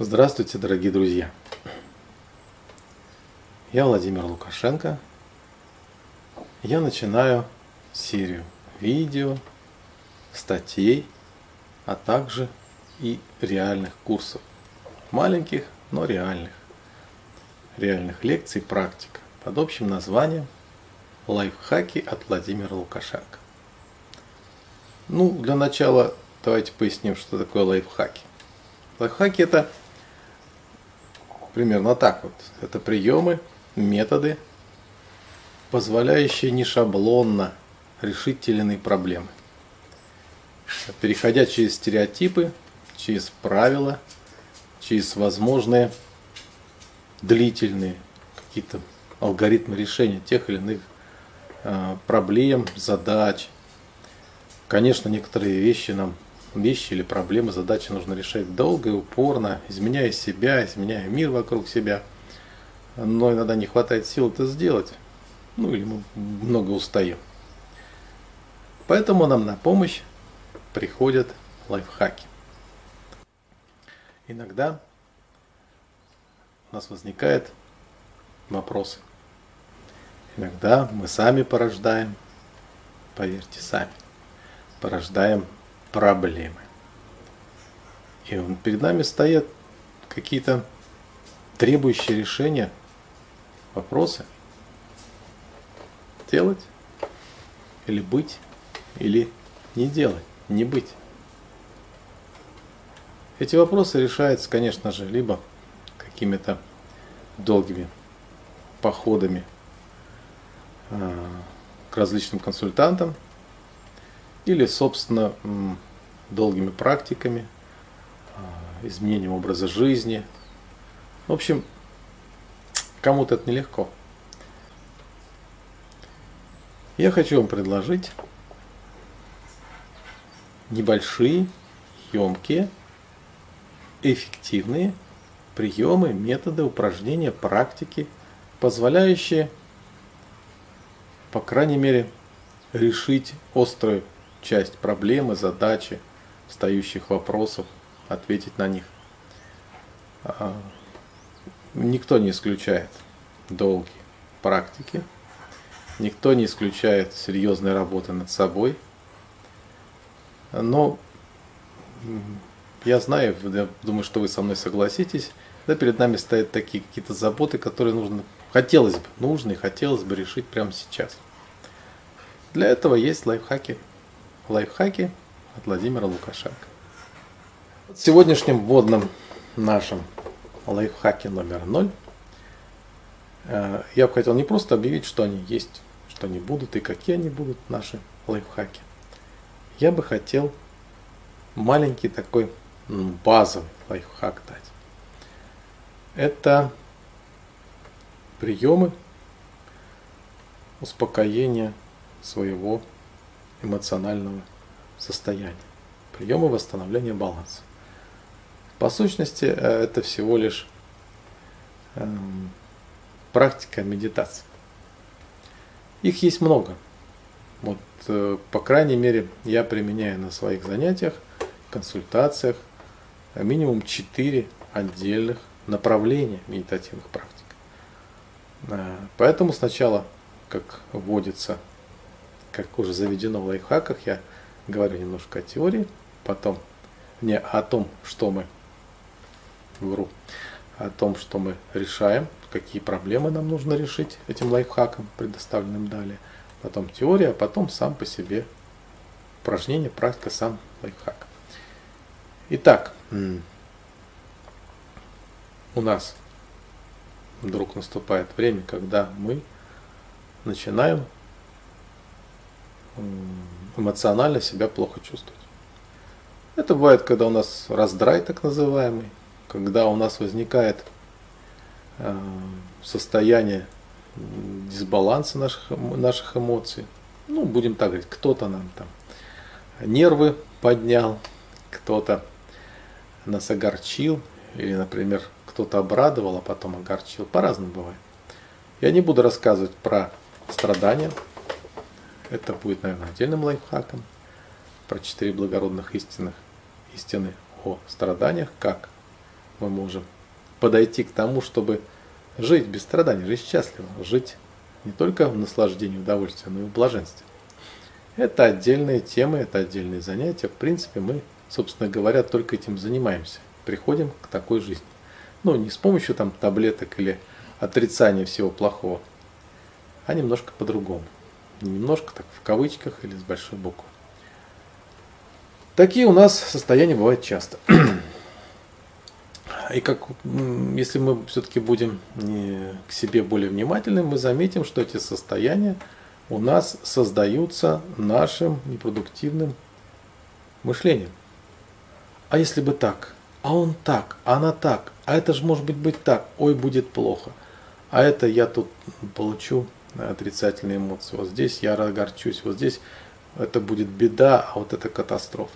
Здравствуйте, дорогие друзья! Я Владимир Лукашенко. Я начинаю серию видео, статей, а также и реальных курсов. Маленьких, но реальных. Реальных лекций, практик. Под общим названием «Лайфхаки от Владимира Лукашенко». Ну, для начала давайте поясним, что такое лайфхаки. Лайфхаки это примерно так вот. Это приемы, методы, позволяющие не шаблонно решить те или иные проблемы. Переходя через стереотипы, через правила, через возможные длительные какие-то алгоритмы решения тех или иных э, проблем, задач. Конечно, некоторые вещи нам вещи или проблемы, задачи нужно решать долго и упорно, изменяя себя, изменяя мир вокруг себя. Но иногда не хватает сил это сделать. Ну или мы много устаем. Поэтому нам на помощь приходят лайфхаки. Иногда у нас возникает вопросы. Иногда мы сами порождаем, поверьте, сами порождаем проблемы. И перед нами стоят какие-то требующие решения вопросы. Делать или быть, или не делать, не быть. Эти вопросы решаются, конечно же, либо какими-то долгими походами а, к различным консультантам, или, собственно, долгими практиками, а, изменением образа жизни. В общем, кому-то это нелегко. Я хочу вам предложить небольшие, емкие, эффективные приемы, методы, упражнения, практики, позволяющие, по крайней мере, решить острые часть проблемы, задачи, встающих вопросов, ответить на них. А, никто не исключает долгие практики, никто не исключает серьезной работы над собой, но я знаю, я думаю, что вы со мной согласитесь, да, перед нами стоят такие какие-то заботы, которые нужно, хотелось бы, нужно и хотелось бы решить прямо сейчас. Для этого есть лайфхаки. Лайфхаки от Владимира Лукашенко. Сегодняшнем вводном нашем лайфхаке номер 0 э, я бы хотел не просто объявить, что они есть, что они будут и какие они будут, наши лайфхаки. Я бы хотел маленький такой базовый лайфхак дать. Это приемы успокоения своего эмоционального состояния. Приемы восстановления баланса. По сущности, э, это всего лишь эм, практика медитации. Их есть много. Вот, э, по крайней мере, я применяю на своих занятиях, консультациях минимум 4 отдельных направления медитативных практик. Э, поэтому сначала, как вводится как уже заведено в лайфхаках, я говорю немножко о теории, потом не о том, что мы вру, о том, что мы решаем, какие проблемы нам нужно решить этим лайфхаком, предоставленным далее. Потом теория, а потом сам по себе упражнение, практика, сам лайфхак. Итак, у нас вдруг наступает время, когда мы начинаем эмоционально себя плохо чувствовать. Это бывает, когда у нас раздрай так называемый, когда у нас возникает э, состояние дисбаланса наших, наших эмоций. Ну, будем так говорить, кто-то нам там нервы поднял, кто-то нас огорчил, или, например, кто-то обрадовал, а потом огорчил. По-разному бывает. Я не буду рассказывать про страдания, это будет, наверное, отдельным лайфхаком про четыре благородных истинных истины о страданиях, как мы можем подойти к тому, чтобы жить без страданий, жить счастливо, жить не только в наслаждении, удовольствия, но и в блаженстве. Это отдельные темы, это отдельные занятия. В принципе, мы, собственно говоря, только этим занимаемся. Приходим к такой жизни. Ну, не с помощью там таблеток или отрицания всего плохого, а немножко по-другому. Немножко так в кавычках или с большой буквы. Такие у нас состояния бывают часто. И как, если мы все-таки будем к себе более внимательны, мы заметим, что эти состояния у нас создаются нашим непродуктивным мышлением. А если бы так? А он так, а она так, а это же может быть быть так, ой, будет плохо. А это я тут получу отрицательные эмоции. Вот здесь я разгорчусь, вот здесь это будет беда, а вот это катастрофа.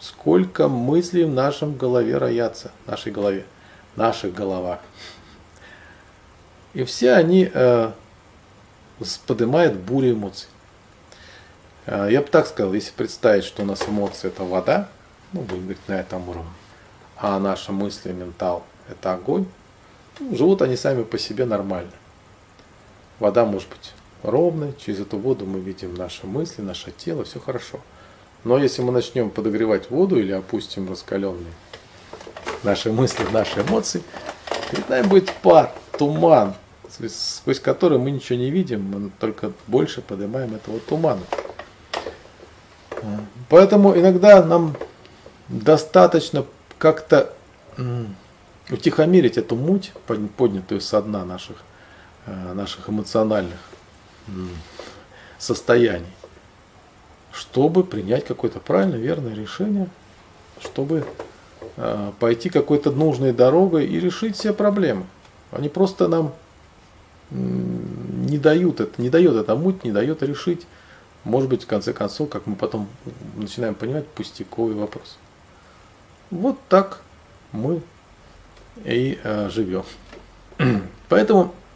Сколько мыслей в нашем голове роятся, в нашей голове, в наших головах. И все они э, поднимают бурю эмоций. Э, я бы так сказал, если представить, что у нас эмоции это вода, ну, будем говорить на этом уровне, а наши мысли, ментал это огонь, ну, живут они сами по себе нормально. Вода может быть ровной, через эту воду мы видим наши мысли, наше тело, все хорошо. Но если мы начнем подогревать воду или опустим раскаленные наши мысли, наши эмоции, перед нами будет пар, туман, сквозь который мы ничего не видим, мы только больше поднимаем этого тумана. Поэтому иногда нам достаточно как-то утихомирить эту муть, поднятую со дна наших, наших эмоциональных состояний чтобы принять какое-то правильное, верное решение, чтобы э, пойти какой-то нужной дорогой и решить все проблемы. Они просто нам не дают это, не дает это муть, не дает решить, может быть, в конце концов, как мы потом начинаем понимать, пустяковый вопрос. Вот так мы и э, живем. Поэтому э,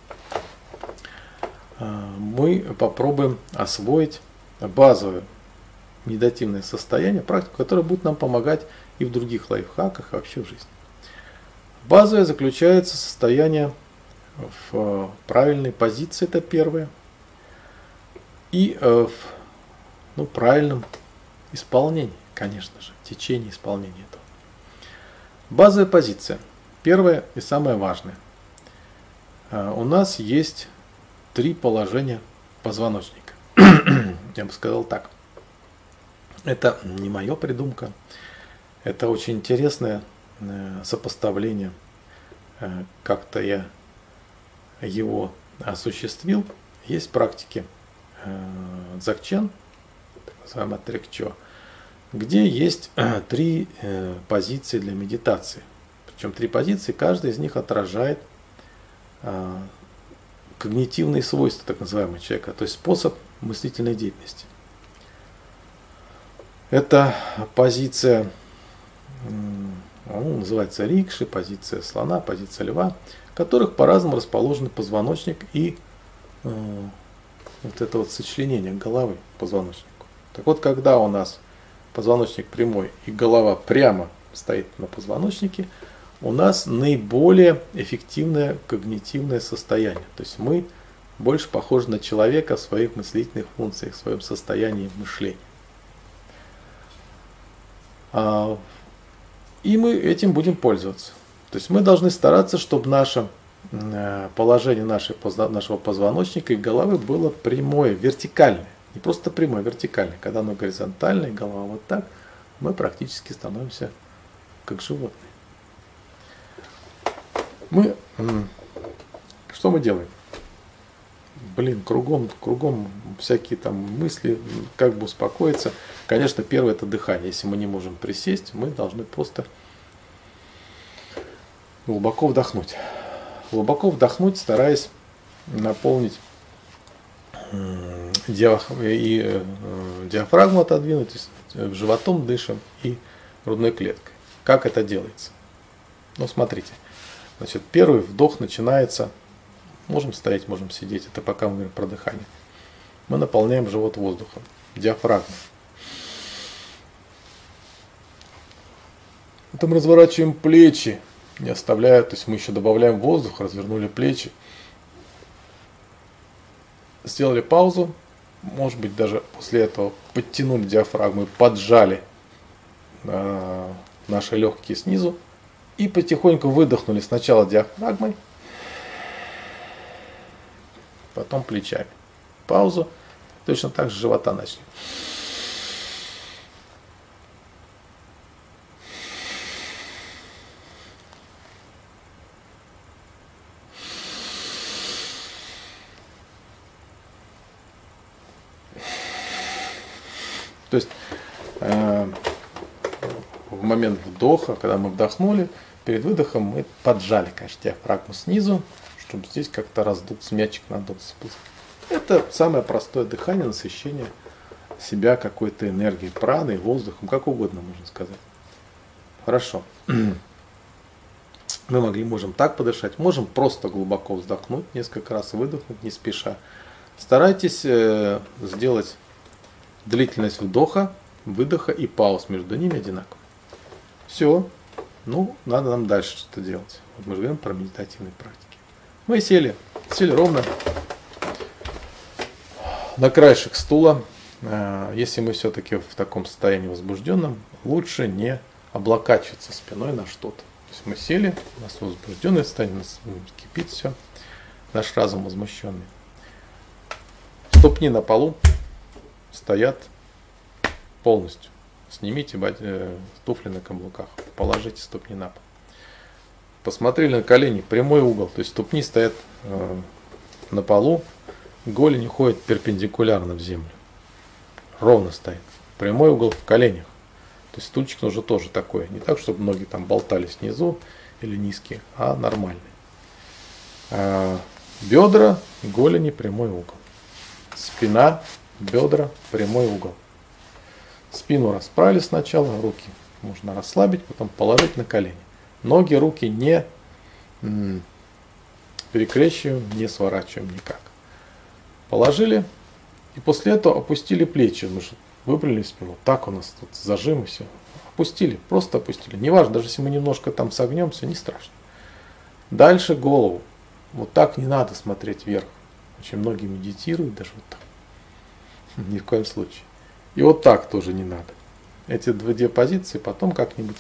мы попробуем освоить базовую медитативное состояние, практику, которая будет нам помогать и в других лайфхаках, и вообще в жизни. Базовое заключается состояние в э, правильной позиции, это первое, и э, в ну, правильном исполнении, конечно же, в течение исполнения этого. Базовая позиция. Первое и самое важное. Э, у нас есть три положения позвоночника. Я бы сказал так. Это не моя придумка. Это очень интересное э, сопоставление. Э, как-то я его осуществил. Есть практики э, дзакчен, так называемый трекчо, где есть три позиции для медитации. Причем три позиции, каждая из них отражает когнитивные свойства так называемого человека, то есть способ мыслительной деятельности. Это позиция, ну, называется рикши, позиция слона, позиция льва, в которых по-разному расположены позвоночник и э, вот это вот сочленение головы позвоночнику. Так вот, когда у нас позвоночник прямой и голова прямо стоит на позвоночнике, у нас наиболее эффективное когнитивное состояние. То есть мы больше похожи на человека в своих мыслительных функциях, в своем состоянии мышления. А, и мы этим будем пользоваться. То есть мы должны стараться, чтобы наше э, положение нашего позвоночника и головы было прямое, вертикальное. Не просто прямое, а вертикальное. Когда оно горизонтальное, голова вот так, мы практически становимся как животные. Мы, что мы делаем? блин, кругом, кругом всякие там мысли, как бы успокоиться. Конечно, первое это дыхание. Если мы не можем присесть, мы должны просто глубоко вдохнуть. Глубоко вдохнуть, стараясь наполнить и э, диафрагму отодвинуть, э, животом дышим и грудной клеткой. Как это делается? Ну, смотрите. Значит, первый вдох начинается Можем стоять, можем сидеть. Это пока мы говорим про дыхание. Мы наполняем живот воздухом, диафрагмой. Потом разворачиваем плечи, не оставляя, то есть мы еще добавляем воздух, развернули плечи, сделали паузу, может быть даже после этого подтянули диафрагму поджали э, наши легкие снизу и потихоньку выдохнули сначала диафрагмой, потом плечами. Паузу, точно так же живота начали. То есть э, момент вдоха, когда мы вдохнули, перед выдохом мы поджали, конечно, диафрагму снизу, чтобы здесь как-то раздуться, мячик надулся. Это самое простое дыхание, насыщение себя какой-то энергией, праной, воздухом, как угодно можно сказать. Хорошо. Мы могли, можем так подышать, можем просто глубоко вздохнуть, несколько раз выдохнуть, не спеша. Старайтесь э, сделать длительность вдоха, выдоха и пауз между ними одинаково. Все. Ну, надо нам дальше что-то делать. Вот мы же говорим про медитативные практики. Мы сели, сели ровно на краешек стула. А, если мы все-таки в таком состоянии возбужденном, лучше не облокачиваться спиной на что-то. То есть мы сели, у нас возбужденное состояние, у нас кипит все, наш разум возмущенный. Ступни на полу, стоят полностью. Снимите э, туфли на каблуках, положите ступни на пол. Посмотрели на колени, прямой угол, то есть ступни стоят э, на полу, голень уходит перпендикулярно в землю. Ровно стоит. Прямой угол в коленях. То есть стульчик нужно тоже такой. Не так, чтобы ноги там болтались внизу или низкие, а нормальный. А, бедра, голени, прямой угол. Спина, бедра, прямой угол. Спину расправили сначала, руки можно расслабить, потом положить на колени. Ноги, руки не перекрещиваем, не сворачиваем никак. Положили и после этого опустили плечи. Мы же выпрямили спину. Так у нас тут зажим и все. Опустили, просто опустили. Неважно, даже если мы немножко там согнемся, не страшно. Дальше голову. Вот так не надо смотреть вверх. Очень многие медитируют даже вот так. Ни в коем случае. И вот так тоже не надо. Эти две позиции потом как-нибудь,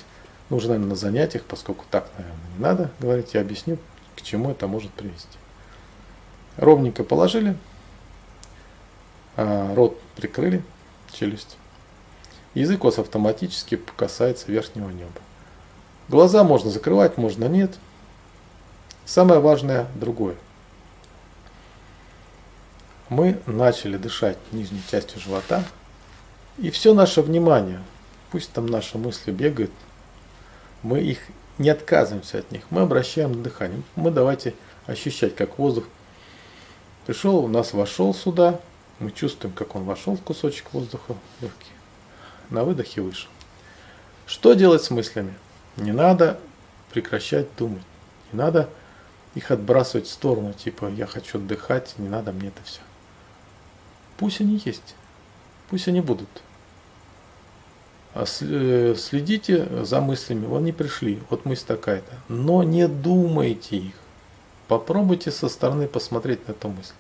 ну уже, наверное, на занятиях, поскольку так, наверное, не надо говорить, я объясню, к чему это может привести. Ровненько положили, а, рот прикрыли, челюсть. Язык у вас автоматически касается верхнего неба. Глаза можно закрывать, можно нет. Самое важное другое – мы начали дышать нижней частью живота, и все наше внимание, пусть там наши мысли бегают, мы их не отказываемся от них, мы обращаем на дыхание. Мы давайте ощущать, как воздух пришел, у нас вошел сюда, мы чувствуем, как он вошел в кусочек воздуха легкий, на выдохе вышел. Что делать с мыслями? Не надо прекращать думать, не надо их отбрасывать в сторону, типа я хочу отдыхать, не надо мне это все. Пусть они есть, пусть они будут. А э, следите за мыслями, они пришли, вот мысль такая-то, но не думайте их. Попробуйте со стороны посмотреть на эту мысль.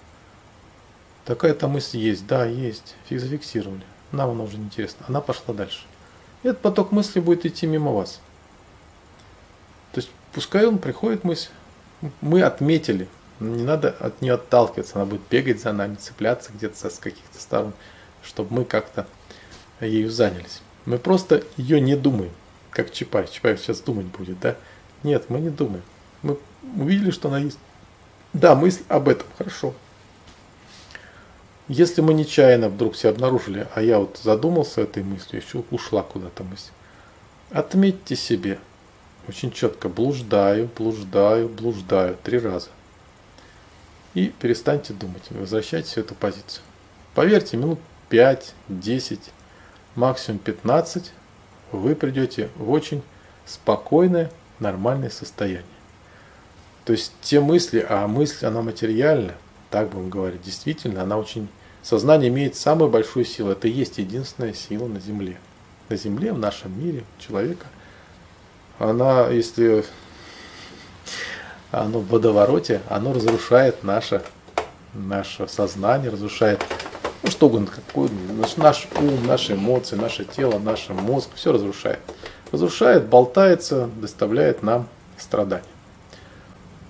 Такая-то мысль есть, да, есть, зафиксировали. Нам она уже не интересна, она пошла дальше. Этот поток мысли будет идти мимо вас. То есть пускай он приходит мысль, мы отметили, не надо от нее отталкиваться, она будет бегать за нами, цепляться где-то с каких-то сторон, чтобы мы как-то ею занялись. Мы просто ее не думаем, как Чапаев. Чапаев сейчас думать будет, да? Нет, мы не думаем. Мы увидели, что она есть. Да, мысль об этом, хорошо. Если мы нечаянно вдруг себя обнаружили, а я вот задумался этой мыслью, еще ушла куда-то мысль, отметьте себе, очень четко, блуждаю, блуждаю, блуждаю, три раза – и перестаньте думать, возвращайтесь в эту позицию. Поверьте, минут 5, 10, максимум 15 вы придете в очень спокойное, нормальное состояние. То есть те мысли, а мысль, она материальна, так будем говорить, действительно, она очень... Сознание имеет самую большую силу. Это и есть единственная сила на Земле. На Земле, в нашем мире, человека. Она, если оно в водовороте, оно разрушает наше, наше сознание, разрушает ну, что угодно, какой, наш, наш ум, наши эмоции, наше тело, наш мозг, все разрушает. Разрушает, болтается, доставляет нам страдания.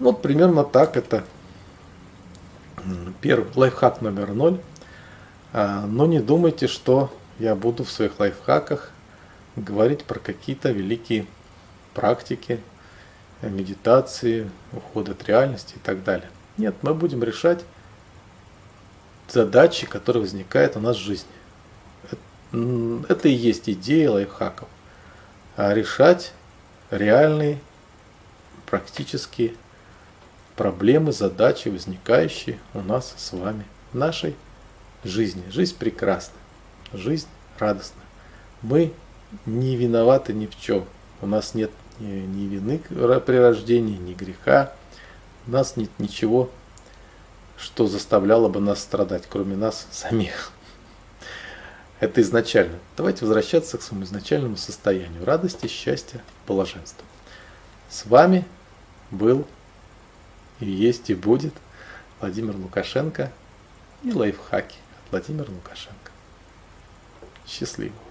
Вот примерно так это первый лайфхак номер ноль. А, но не думайте, что я буду в своих лайфхаках говорить про какие-то великие практики, медитации, уход от реальности и так далее. Нет, мы будем решать задачи, которые возникают у нас в жизни. Это и есть идея лайфхаков. А решать реальные, практические проблемы, задачи, возникающие у нас с вами в нашей жизни. Жизнь прекрасна, жизнь радостна. Мы не виноваты ни в чем. У нас нет ни, вины при рождении, ни греха. У нас нет ничего, что заставляло бы нас страдать, кроме нас самих. Это изначально. Давайте возвращаться к своему изначальному состоянию радости, счастья, блаженства. С вами был и есть и будет Владимир Лукашенко и лайфхаки от Владимира Лукашенко. Счастливо!